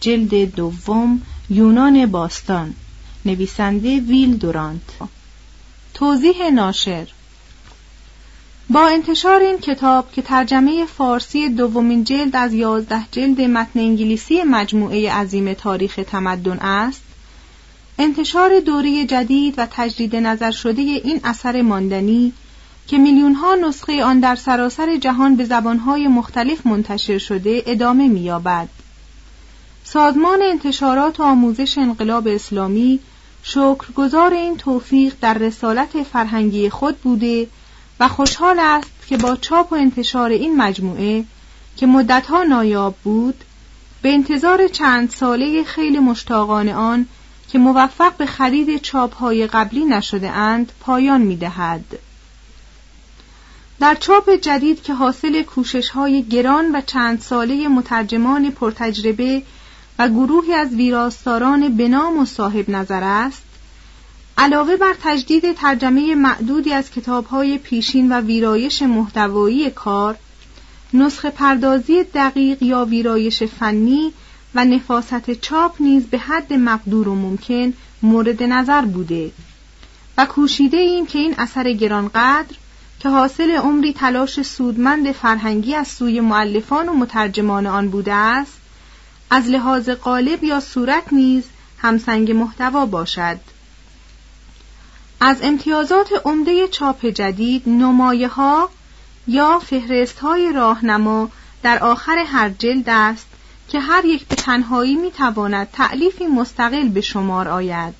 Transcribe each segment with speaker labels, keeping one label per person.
Speaker 1: جلد دوم یونان باستان. نویسنده ویل دورانت. توضیح ناشر. با انتشار این کتاب که ترجمه فارسی دومین جلد از یازده جلد متن انگلیسی مجموعه عظیم تاریخ تمدن است انتشار دوره جدید و تجدید نظر شده این اثر ماندنی که میلیون ها نسخه آن در سراسر جهان به زبانهای مختلف منتشر شده ادامه می‌یابد. سازمان انتشارات و آموزش انقلاب اسلامی شکرگزار این توفیق در رسالت فرهنگی خود بوده و خوشحال است که با چاپ و انتشار این مجموعه که مدتها نایاب بود به انتظار چند ساله خیلی مشتاقان آن که موفق به خرید چاپهای قبلی نشده اند پایان می دهد. در چاپ جدید که حاصل کوشش های گران و چند ساله مترجمان پرتجربه و گروهی از ویراستاران بنام و صاحب نظر است علاوه بر تجدید ترجمه معدودی از کتابهای پیشین و ویرایش محتوایی کار نسخه پردازی دقیق یا ویرایش فنی و نفاست چاپ نیز به حد مقدور و ممکن مورد نظر بوده و کوشیده ایم که این اثر گرانقدر که حاصل عمری تلاش سودمند فرهنگی از سوی معلفان و مترجمان آن بوده است از لحاظ قالب یا صورت نیز همسنگ محتوا باشد. از امتیازات عمده چاپ جدید نمایه ها یا فهرست های راهنما در آخر هر جلد است که هر یک به تنهایی می تواند تعلیفی مستقل به شمار آید.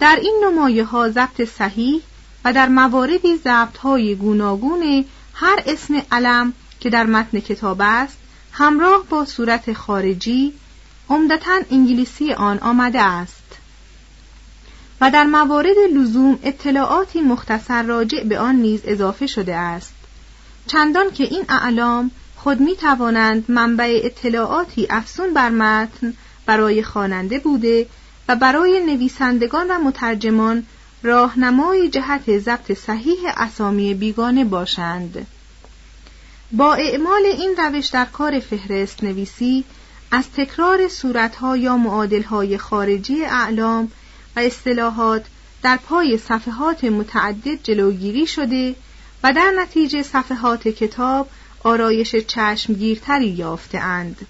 Speaker 1: در این نمایه ها ضبط صحیح و در مواردی ضبط های گوناگون هر اسم علم که در متن کتاب است همراه با صورت خارجی عمدتا انگلیسی آن آمده است و در موارد لزوم اطلاعاتی مختصر راجع به آن نیز اضافه شده است. چندان که این اعلام خود می توانند منبع اطلاعاتی افسون بر متن برای خواننده بوده و برای نویسندگان و مترجمان راهنمای جهت ضبط صحیح اسامی بیگانه باشند. با اعمال این روش در کار فهرست نویسی از تکرار صورتها یا معادلهای خارجی اعلام و اصطلاحات در پای صفحات متعدد جلوگیری شده و در نتیجه صفحات کتاب آرایش چشمگیرتری یافتهاند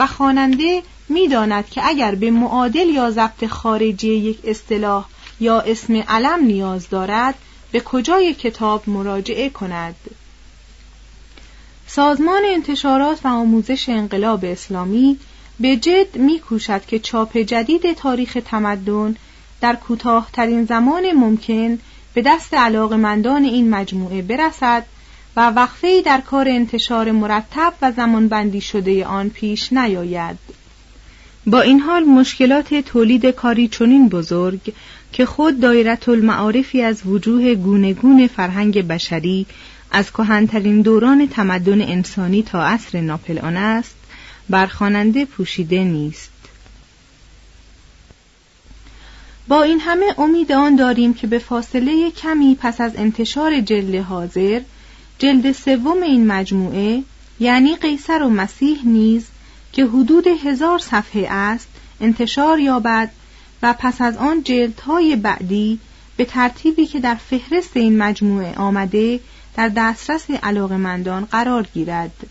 Speaker 1: و خواننده می‌داند که اگر به معادل یا ضبط خارجی یک اصطلاح یا اسم علم نیاز دارد به کجای کتاب مراجعه کند؟ سازمان انتشارات و آموزش انقلاب اسلامی به جد میکوشد که چاپ جدید تاریخ تمدن در کوتاهترین زمان ممکن به دست علاقمندان این مجموعه برسد و وقفه در کار انتشار مرتب و زمانبندی شده آن پیش نیاید. با این حال مشکلات تولید کاری چنین بزرگ که خود دایرت المعارفی از وجوه گونگون فرهنگ بشری از کهنترین دوران تمدن انسانی تا عصر ناپل آن است بر خواننده پوشیده نیست. با این همه امید آن داریم که به فاصله کمی پس از انتشار جلد حاضر جلد سوم این مجموعه یعنی قیصر و مسیح نیز که حدود هزار صفحه است انتشار یابد و پس از آن جلدهای بعدی به ترتیبی که در فهرست این مجموعه آمده در دسترس علاقمندان قرار گیرد.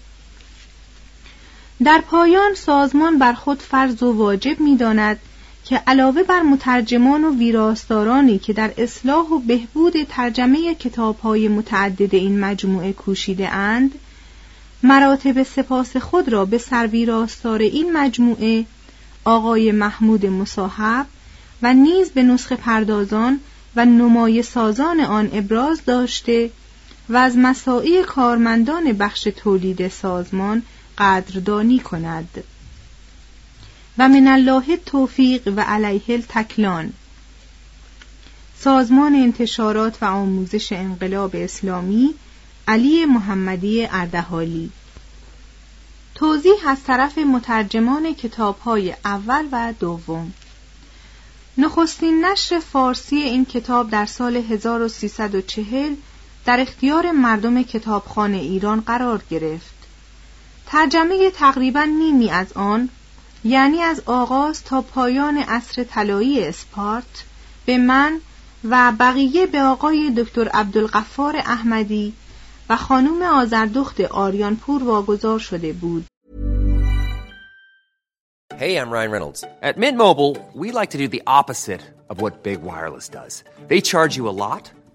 Speaker 1: در پایان سازمان بر خود فرض و واجب می داند که علاوه بر مترجمان و ویراستارانی که در اصلاح و بهبود ترجمه کتابهای متعدد این مجموعه کوشیده اند مراتب سپاس خود را به سرویراستار این مجموعه آقای محمود مصاحب و نیز به نسخه پردازان و نمای سازان آن ابراز داشته و از مساعی کارمندان بخش تولید سازمان قدردانی کند. و من الله توفیق و علیه تکلان سازمان انتشارات و آموزش انقلاب اسلامی علی محمدی اردهالی. توضیح از طرف مترجمان کتابهای اول و دوم. نخستین نشر فارسی این کتاب در سال 1340 در اختیار مردم کتابخانه ایران قرار گرفت ترجمه تقریبا نیمی از آن یعنی از آغاز تا پایان عصر طلایی اسپارت به من و بقیه به آقای دکتر عبدالقفار احمدی و خانم آزردخت آریانپور واگذار شده بود.
Speaker 2: Hey, I'm Ryan Reynolds. At Mint Mobile, we like to do the opposite of what Big Wireless does. They charge you a lot,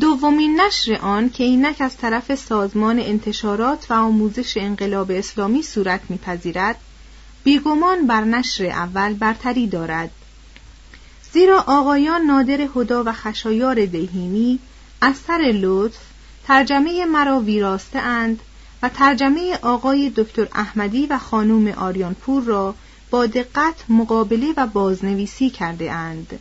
Speaker 1: دومین نشر آن که اینک از طرف سازمان انتشارات و آموزش انقلاب اسلامی صورت میپذیرد بیگمان بر نشر اول برتری دارد. زیرا آقایان نادر هدا و خشایار دهیمی از سر لطف ترجمه مرا ویراسته اند و ترجمه آقای دکتر احمدی و خانوم آریانپور را با دقت مقابله و بازنویسی کرده اند.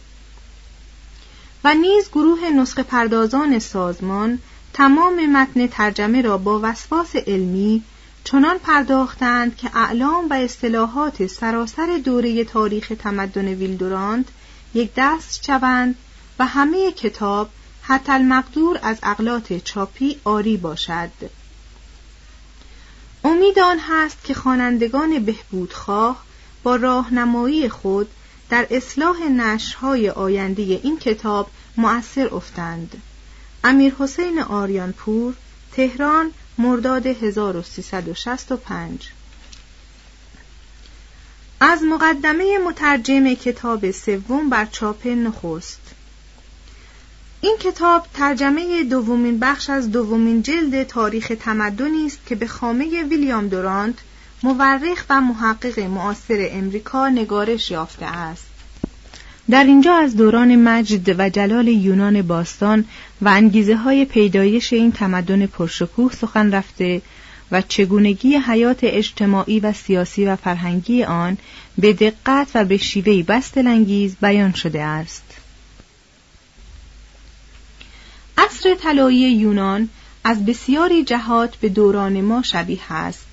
Speaker 1: و نیز گروه نسخه پردازان سازمان تمام متن ترجمه را با وسواس علمی چنان پرداختند که اعلام و اصطلاحات سراسر دوره تاریخ تمدن ویلدورانت یک دست شوند و همه کتاب حتی المقدور از اقلات چاپی آری باشد. امید آن هست که خوانندگان بهبودخواه با راهنمایی خود در اصلاح نشرهای آینده این کتاب مؤثر افتند. امیر حسین آریانپور تهران مرداد 1365 از مقدمه مترجم کتاب سوم بر چاپ نخست. این کتاب ترجمه دومین بخش از دومین جلد تاریخ تمدنی است که به خامه ویلیام دورانت مورخ و محقق معاصر امریکا نگارش یافته است. در اینجا از دوران مجد و جلال یونان باستان و انگیزه های پیدایش این تمدن پرشکوه سخن رفته و چگونگی حیات اجتماعی و سیاسی و فرهنگی آن به دقت و به شیوهی بستلانگیز بیان شده است. عصر طلایی یونان از بسیاری جهات به دوران ما شبیه است.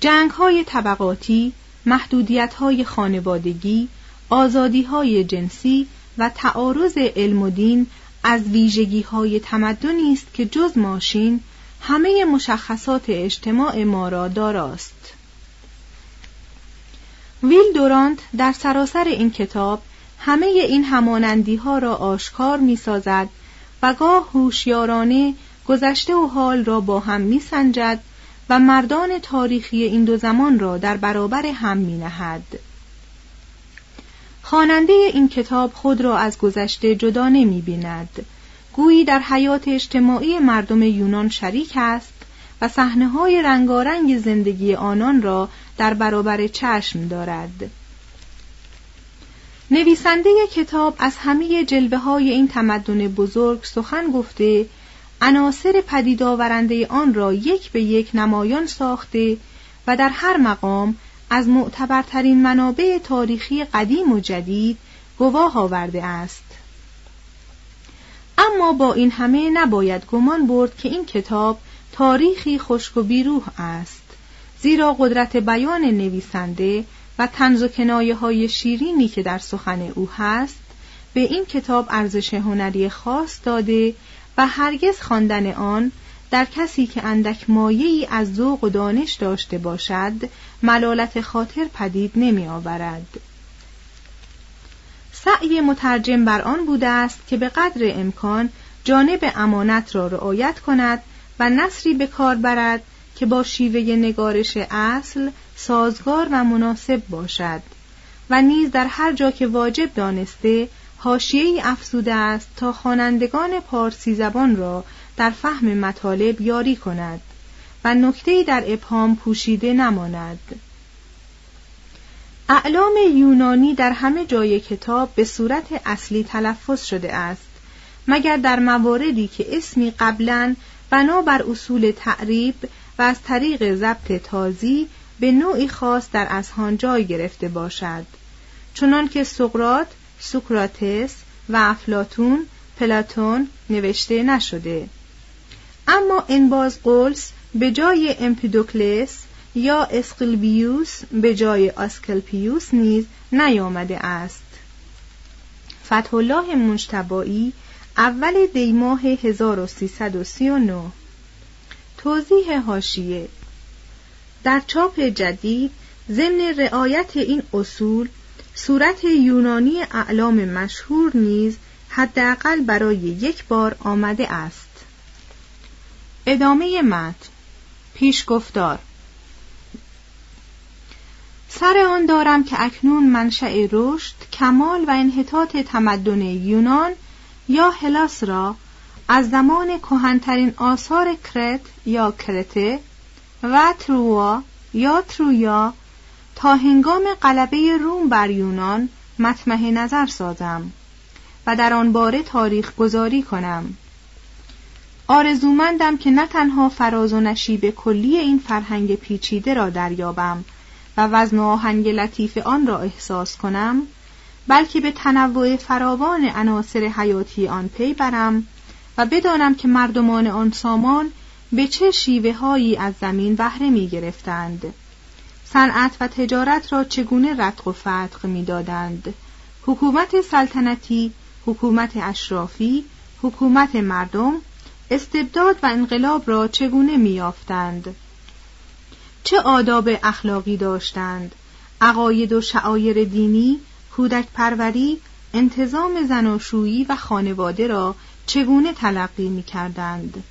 Speaker 1: جنگ های طبقاتی، محدودیت های خانوادگی، آزادی های جنسی و تعارض علم و دین از ویژگی های تمدنی است که جز ماشین همه مشخصات اجتماع ما را داراست. ویل دورانت در سراسر این کتاب همه این همانندی ها را آشکار می سازد و گاه هوشیارانه گذشته و حال را با هم می سنجد و مردان تاریخی این دو زمان را در برابر هم می نهد. خواننده این کتاب خود را از گذشته جدا نمی بیند. گویی در حیات اجتماعی مردم یونان شریک است و صحنه های رنگارنگ زندگی آنان را در برابر چشم دارد. نویسنده کتاب از همه جلوه های این تمدن بزرگ سخن گفته عناصر پدید آورنده آن را یک به یک نمایان ساخته و در هر مقام از معتبرترین منابع تاریخی قدیم و جدید گواه آورده است. اما با این همه نباید گمان برد که این کتاب تاریخی خشک و بیروح است زیرا قدرت بیان نویسنده و تنز و کنایه های شیرینی که در سخن او هست به این کتاب ارزش هنری خاص داده و هرگز خواندن آن در کسی که اندک مایه‌ای از ذوق و دانش داشته باشد ملالت خاطر پدید نمی آورد. سعی مترجم بر آن بوده است که به قدر امکان جانب امانت را رعایت کند و نصری به کار برد که با شیوه نگارش اصل سازگار و مناسب باشد و نیز در هر جا که واجب دانسته حاشیه‌ای افزوده است تا خوانندگان پارسی زبان را در فهم مطالب یاری کند و نکته‌ای در ابهام پوشیده نماند. اعلام یونانی در همه جای کتاب به صورت اصلی تلفظ شده است مگر در مواردی که اسمی قبلا بنا بر اصول تعریب و از طریق ضبط تازی به نوعی خاص در اذهان جای گرفته باشد. چنان که سقرات سوکراتس و افلاتون پلاتون نوشته نشده. اما انباز قلس به جای امپیدوکلس یا اسقلبیوس به جای آسکلپیوس نیز نیامده است. فتح الله منشتبایی اول دیماه 1339 توضیح هاشیه در چاپ جدید ضمن رعایت این اصول صورت یونانی اعلام مشهور نیز حداقل برای یک بار آمده است. ادامه متن. پیش گفتار سر آن دارم که اکنون منشأ رشد کمال و انحطاط تمدن یونان یا هلاس را از زمان کهنترین آثار کرت یا کرته و تروا یا ترویا تا هنگام غلبه روم بر یونان مطمح نظر سازم و در آن باره تاریخ گذاری کنم. آرزومندم که نه تنها فراز و نشیب کلی این فرهنگ پیچیده را دریابم و وزن و آهنگ لطیف آن را احساس کنم بلکه به تنوع فراوان عناصر حیاتی آن پی برم و بدانم که مردمان آن سامان به چه شیوه هایی از زمین بهره می گرفتند صنعت و تجارت را چگونه رتق و فتق می‌دادند؟ حکومت سلطنتی حکومت اشرافی حکومت مردم استبداد و انقلاب را چگونه میافتند چه آداب اخلاقی داشتند؟ عقاید و شعایر دینی کودک پروری انتظام زناشویی و خانواده را چگونه تلقی می کردند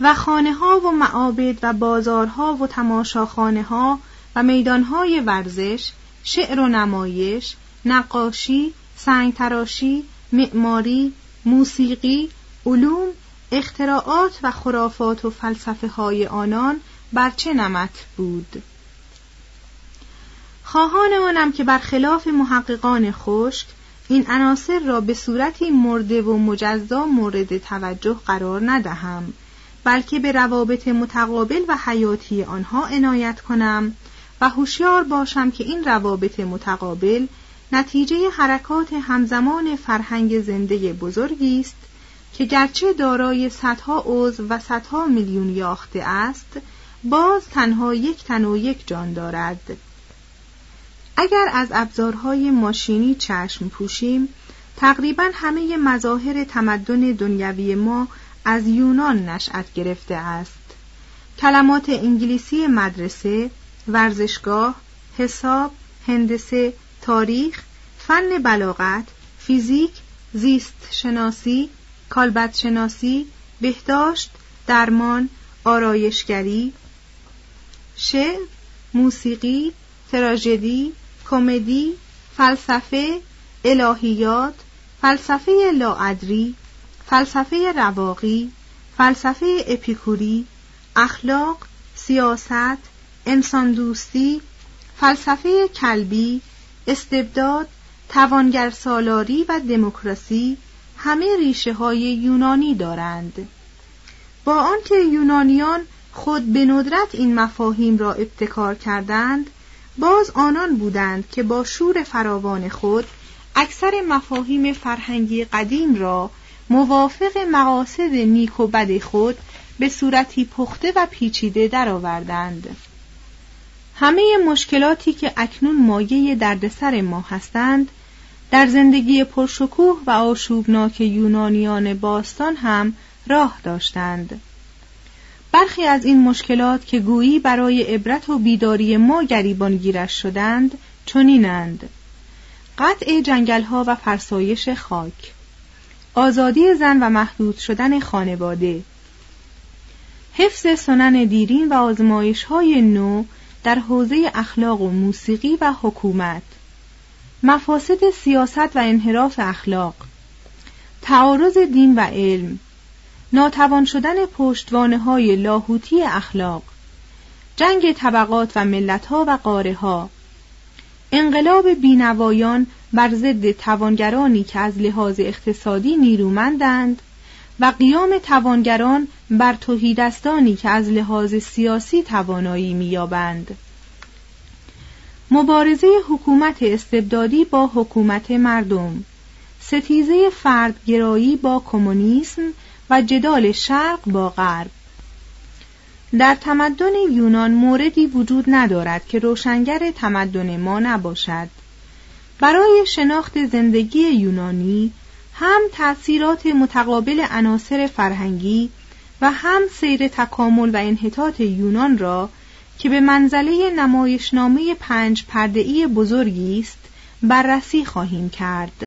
Speaker 1: و خانه ها و معابد و بازارها و تماشاخانه ها و میدانهای ورزش شعر و نمایش نقاشی سنگتراشی معماری موسیقی علوم اختراعات و خرافات و فلسفه های آنان بر چه نمت بود؟ خواهان آنم که برخلاف محققان خشک این عناصر را به صورتی مرده و مجزا مورد توجه قرار ندهم. بلکه به روابط متقابل و حیاتی آنها عنایت کنم و هوشیار باشم که این روابط متقابل نتیجه حرکات همزمان فرهنگ زنده بزرگی است که گرچه دارای صدها عضو و صدها میلیون یاخته است باز تنها یک تن و یک جان دارد. اگر از ابزارهای ماشینی چشم پوشیم تقریبا همه مظاهر تمدن دنیوی ما از یونان نشأت گرفته است. کلمات انگلیسی مدرسه، ورزشگاه، حساب، هندسه، تاریخ، فن بلاغت، فیزیک، زیست شناسی، کالبد شناسی، بهداشت، درمان، آرایشگری، شعر، موسیقی، تراژدی، کمدی، فلسفه، الهیات، فلسفه لاعدری، فلسفه رواقی، فلسفه اپیکوری، اخلاق، سیاست، انسان دوستی، فلسفه کلبی، استبداد، توانگر سالاری و دموکراسی همه ریشه های یونانی دارند. با آنکه یونانیان خود به ندرت این مفاهیم را ابتکار کردند باز آنان بودند که با شور فراوان خود اکثر مفاهیم فرهنگی قدیم را موافق مقاصد نیک و بد خود به صورتی پخته و پیچیده درآوردند. همه مشکلاتی که اکنون مایه دردسر ما هستند در زندگی پرشکوه و آشوبناک یونانیان باستان هم راه داشتند. برخی از این مشکلات که گویی برای عبرت و بیداری ما گریبان گیرش شدند چنینند. قطع جنگلها و فرسایش خاک. آزادی زن و محدود شدن خانواده. حفظ سنن دیرین و آزمایش های نو در حوزه اخلاق و موسیقی و حکومت. مفاسد سیاست و انحراف اخلاق. تعارض دین و علم. ناتوان شدن پشتوانه های لاهوتی اخلاق. جنگ طبقات و ملت ها و قاره ها انقلاب بینوایان بر ضد توانگرانی که از لحاظ اقتصادی نیرومندند و قیام توانگران بر توهیدستانی که از لحاظ سیاسی توانایی میابند مبارزه حکومت استبدادی با حکومت مردم ستیزه فردگرایی با کمونیسم و جدال شرق با غرب. در تمدن یونان موردی وجود ندارد که روشنگر تمدن ما نباشد برای شناخت زندگی یونانی هم تأثیرات متقابل عناصر فرهنگی و هم سیر تکامل و انحطاط یونان را که به منزله نمایشنامه پنج پرده‌ای بزرگی است بررسی خواهیم کرد.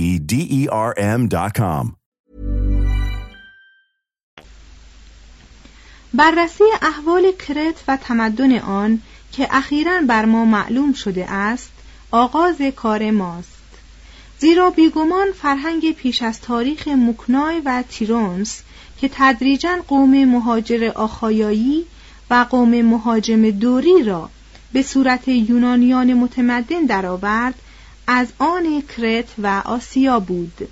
Speaker 3: D E R M.com.
Speaker 1: بررسی احوال کرت و تمدن آن که اخیرا بر ما معلوم شده است آغاز کار ماست زیرا بیگمان فرهنگ پیش از تاریخ مکنای و تیرونس که تدریجا قوم مهاجر آخایایی و قوم مهاجم دوری را به صورت یونانیان متمدن درآورد از آن کرت و آسیا بود.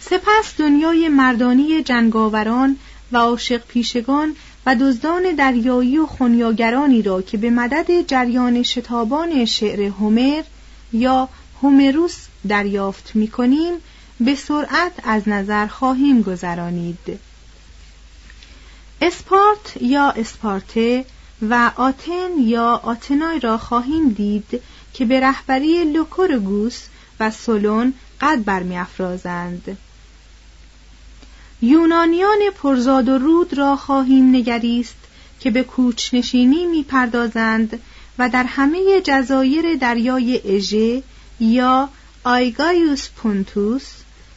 Speaker 1: سپس دنیای مردانی جنگاوران و عاشق پیشگان و دزدان دریایی و خونیاگرانی را که به مدد جریان شتابان شعر هومر یا هومروس دریافت می کنیم به سرعت از نظر خواهیم گذرانید. اسپارت یا اسپارته و آتن یا آتنای را خواهیم دید که به رهبری لوکورگوس و سولون قد برمیافرازند. یونانیان پرزاد و رود را خواهیم نگریست که به کوچنشینی می‌پردازند و در همه جزایر دریای اژه یا آیگایوس پونتوس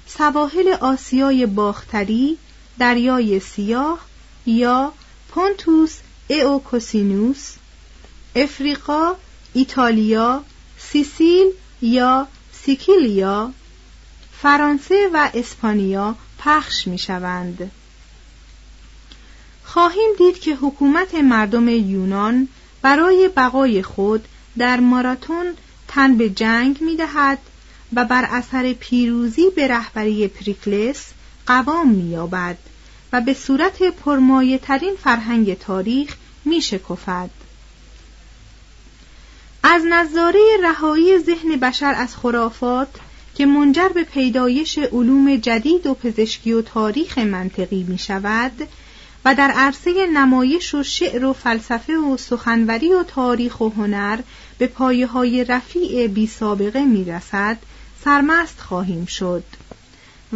Speaker 1: سواحل آسیای باختری دریای سیاه یا پونتوس اوکوسینوس افریقا ایتالیا سیسیل یا سیکیلیا فرانسه و اسپانیا پخش می شوند. خواهیم دید که حکومت مردم یونان برای بقای خود در ماراتون تن به جنگ می دهد و بر اثر پیروزی به رهبری پریکلس قوام می و به صورت پرمایه ترین فرهنگ تاریخ می شکفد. از نظاره رهایی ذهن بشر از خرافات که منجر به پیدایش علوم جدید و پزشکی و تاریخ منطقی می شود و در عرصه نمایش و شعر و فلسفه و سخنوری و تاریخ و هنر به پایه های رفیع بی سابقه می رسد سرمست خواهیم شد.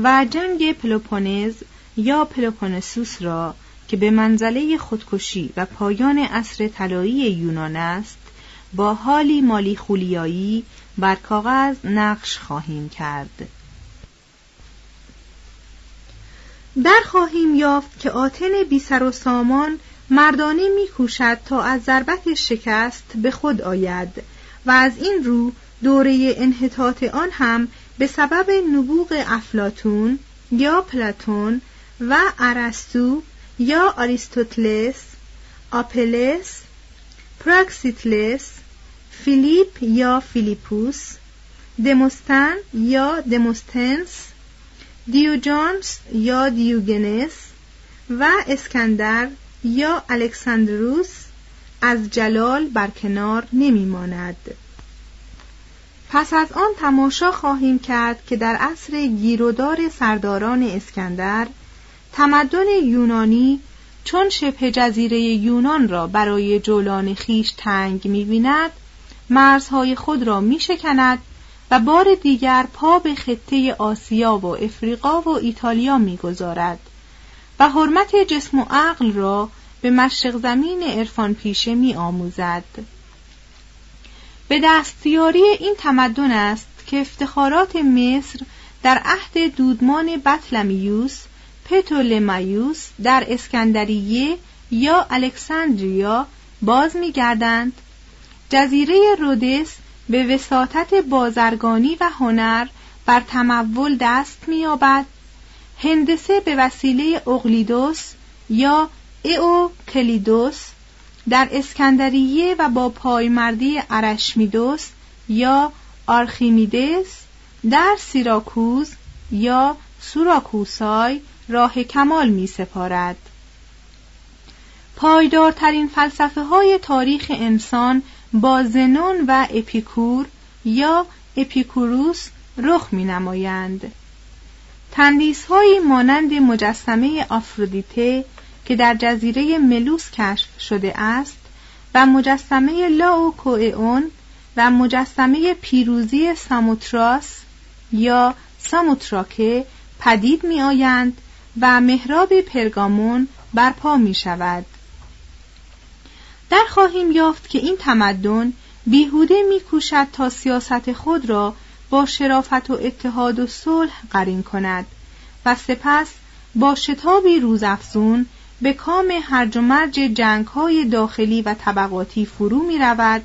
Speaker 1: و جنگ پلوپونز یا پلوپونسوس را که به منزله خودکشی و پایان عصر طلایی یونان است با حالی مالیخولیایی بر کاغذ نقش خواهیم کرد. در خواهیم یافت که آتن بی سر و سامان مردانه میکوشد تا از ضربت شکست به خود آید و از این رو دوره انحطاط آن هم به سبب نبوغ افلاطون یا پلاتون و ارسطو یا آریستوتلس آپلس پراکسیتلس فیلیپ یا فیلیپوس دموستن یا دموستنس دیوجانس یا دیوگنس و اسکندر یا الکساندروس از جلال برکنار نمیماند. پس از آن تماشا خواهیم کرد که در عصر گیرودار سرداران اسکندر تمدن یونانی چون شبه جزیره یونان را برای جولان خیش تنگ می‌بیند مرزهای خود را میشکند و بار دیگر پا به خطه آسیا و افریقا و ایتالیا می‌گذارد و حرمت جسم و عقل را به مشرق زمین عرفان پیشه می آموزد. به دستیاری این تمدن است که افتخارات مصر در عهد دودمان بطلمیوس پتولمایوس در اسکندریه یا الکساندریا باز میگردند. جزیره رودس به وساطت بازرگانی و هنر بر تمول دست مییابد. هندسه به وسیله اغلیدوس یا او کلیدوس در اسکندریه و با پایمردی ارشمیدوس یا آرخیمیدس در سیراکوز یا سوراکوسای راه کمال می سپارد. پایدارترین فلسفه های تاریخ انسان با زنون و اپیکور یا اپیکوروس رخ می نمایند. تندیس هایی مانند مجسمه آفرودیته که در جزیره ملوس کشف شده است و مجسمه لاو کوئون و مجسمه پیروزی ساموتراس یا ساموتراکه پدید می آیند و محراب پرگامون برپا می شود. در خواهیم یافت که این تمدن بیهوده میکوشد تا سیاست خود را با شرافت و اتحاد و صلح قرین کند و سپس با شتابی روزافزون به کام هرج و مرج جنگهای داخلی و طبقاتی فرو می رود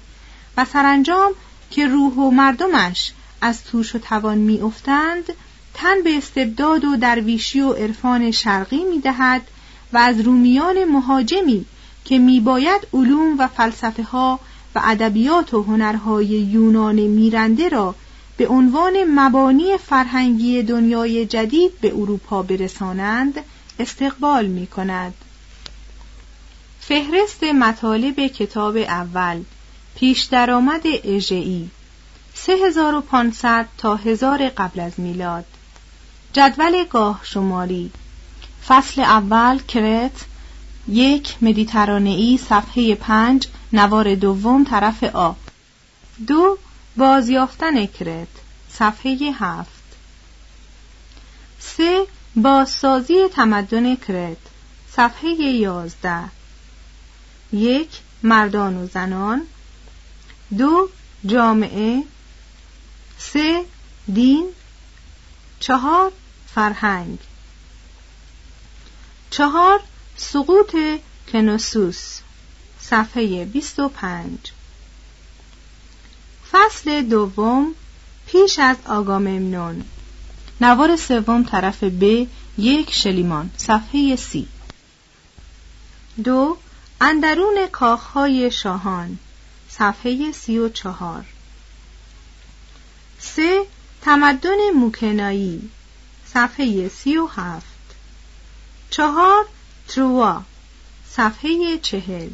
Speaker 1: و سرانجام که روح و مردمش از توش و توان می افتند تن به استبداد و درویشی و عرفان شرقی می دهد و از رومیان مهاجمی که میباید علوم و فلسفه ها و ادبیات و هنرهای یونان میرنده را به عنوان مبانی فرهنگی دنیای جدید به اروپا برسانند استقبال می کند. فهرست مطالب کتاب اول پیش درآمد اژه‌ای 3500 تا هزار قبل از میلاد جدول گاه شماری. فصل اول کرت. یک مدیترانه صفحه پنج نوار دوم طرف آ. دو بازیافتن کرت. صفحه هفت. سه بازسازی تمدن کرت. صفحه یازده. یک مردان و زنان. دو جامعه. سه دین. چهار فرهنگ. چهار سقوط کنوسوس صفحه 25 فصل دوم پیش از آگاممنون نوار سوم طرف ب یک شلیمان صفحه سی. دو اندرون کاخهای شاهان صفحه سی و چهار. سه تمدن موکنایی. صفحه سی و هفت. چهار تروا. صفحه چهل.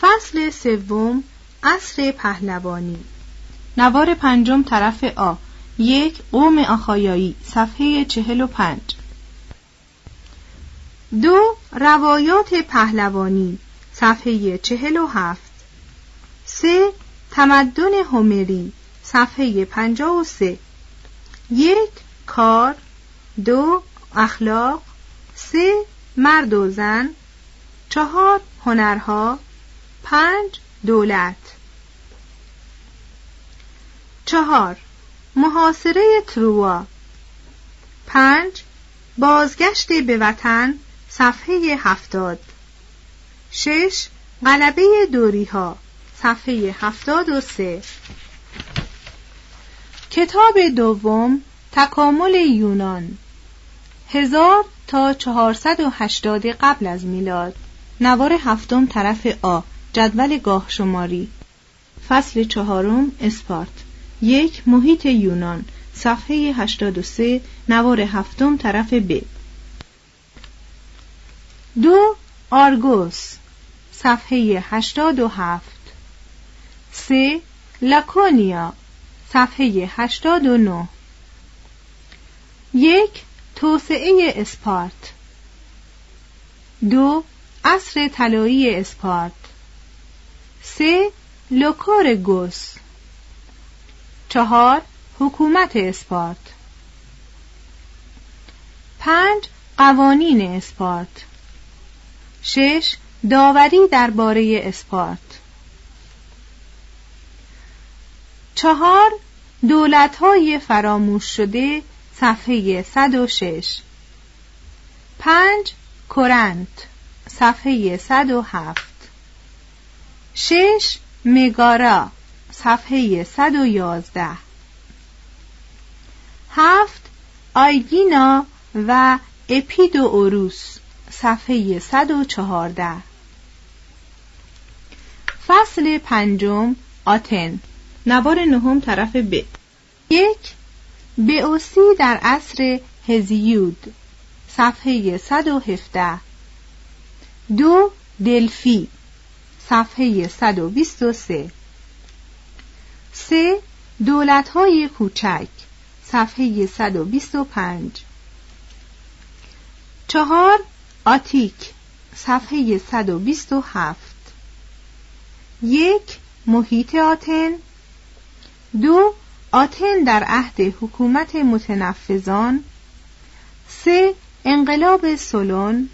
Speaker 1: فصل سوم عصر پهلوانی. نوار پنجم طرف آ. یک قوم آخایایی. صفحه چهل و پنج. دو روایات پهلوانی. صفحه چهل و هفت. سه تمدن هومری. صفحه پنجاه و سه. یک کار دو اخلاق سه مرد و زن چهار هنرها پنج دولت. چهار محاصره تروا. پنج بازگشت به وطن صفحه هفتاد. شش غلبه دوری ها صفحه هفتاد و سه. کتاب دوم تکامل یونان. هزار تا چهارصد و هشتاد قبل از میلاد. نوار هفتم طرف آ جدول گاه شماری. فصل چهارم اسپارت. یک محیط یونان. صفحه 83 نوار هفتم طرف ب. دو آرگوس. صفحه 87 سه لاکونیا. صفحه 89 یک توسعه اسپارت. دو عصر طلایی اسپارت. سه لوکورگوس چهار حکومت اسپارت. پنج قوانین اسپارت. شش داوری درباره اسپارت. چهار دولت‌های فراموش شده صفحه 106 پنج کرنت صفحه 107 شش مگارا صفحه 111 هفت آیگینا و اپیدو اوروس صفحه 114 فصل پنجم آتن. نوار نهم طرف ب. یک بئوسی در عصر هزیود صفحه 117 دو دلفی صفحه 123 سه. دولت های کوچک صفحه 125 چهار آتیک صفحه 127 یک محیط آتن. دو آتن در عهد حکومت متنفذان سه انقلاب سولون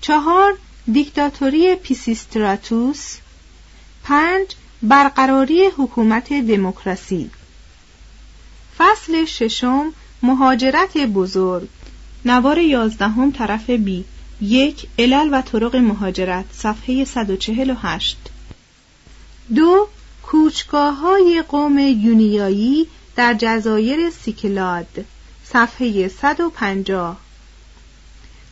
Speaker 1: چهار دیکتاتوری پیسیستراتوس پنج برقراری حکومت دموکراسی. فصل ششم مهاجرت بزرگ. نوار یازدهم طرف B. یک علل و طرق مهاجرت. صفحه 148 دو کوچگاه های قوم یونیایی در جزایر سیکلاد صفحه 150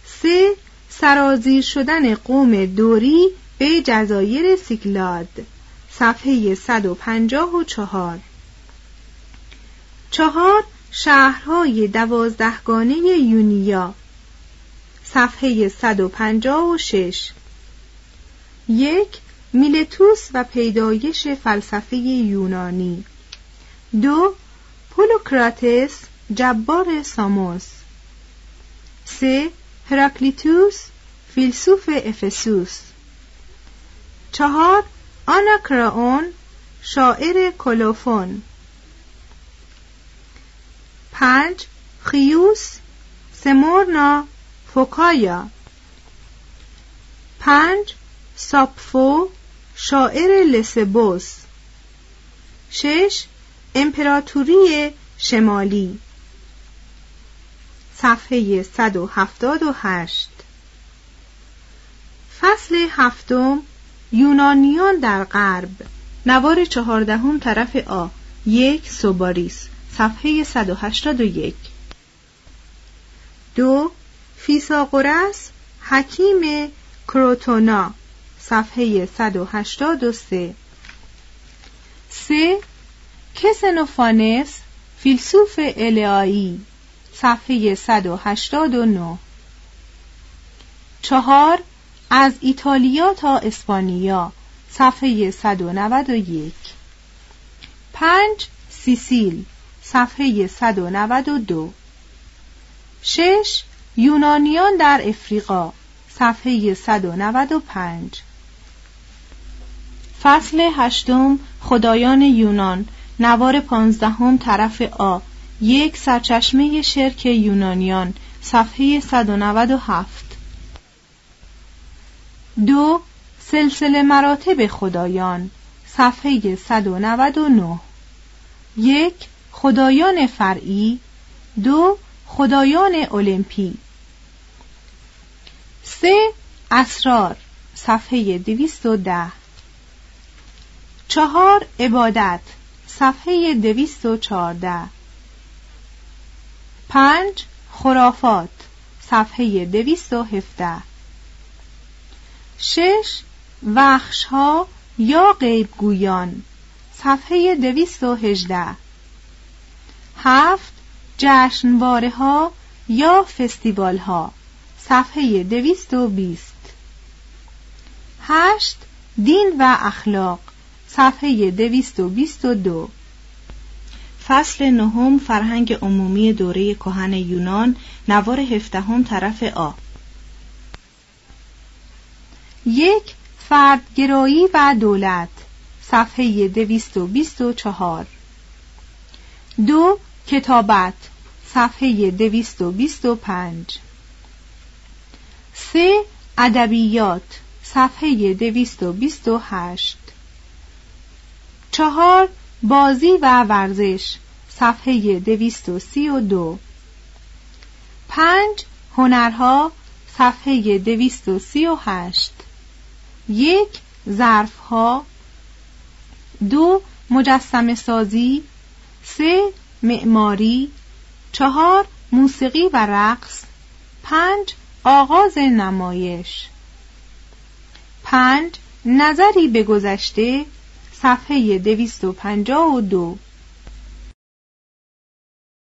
Speaker 1: سه سرازیر شدن قوم دوری به جزایر سیکلاد صفحه 154 چهار. شهرهای دوازدهگانه یونیا صفحه 156 یک میلتوس و پیدایش فلسفه یونانی. دو پولوکراتس جبار ساموس. سه هراکلیتوس فیلسوف افسوس. چهار آناکراون شاعر کلوفون. پنج خیوس سمورنا فوکایا. پنج ساپفو شاعر لسبوس شش امپراتوری شمالی. صفحه 178 فصل هفتم یونانیان در غرب. نوار چهاردهم طرف آ. یک سوباریس. صفحه 181 دو فیساغورس حکیم کروتونا. صفحه 183 سه. کسنوفانس فیلسوف الیایی صفحه 189 چهار از ایتالیا تا اسپانیا صفحه 191 پنج سیسیل صفحه 192 شش یونانیان در افریقا صفحه 195 فصل هشتم خدایان یونان. نوار پانزدهم طرف آ. یک سرچشمه شرک یونانیان. صفحه 197 دو سلسله مراتب خدایان. صفحه 199 یک خدایان فرعی. دو خدایان المپی. سه اسرار. صفحه 210 چهار عبادت صفحه 214 پنج خرافات صفحه 217 شش وخش ها یا غیبگویان صفحه 218 هفت جشنواره ها یا فستیوال ها صفحه 220 هشت دین و اخلاق صفحه 222 فصل نهم فرهنگ عمومی دوره کهن یونان نوار هفدهم طرف آ. یک فردگرایی و دولت صفحه 224 دو کتابت صفحه 225 سه ادبیات صفحه 228 چهار بازی و ورزش صفحه 232 پنج هنرها صفحه 238 یک ظرفها. دو مجسم سازی سه معماری. چهار موسیقی و رقص. پنج آغاز نمایش. پنج نظری به گذشته. صفحه 252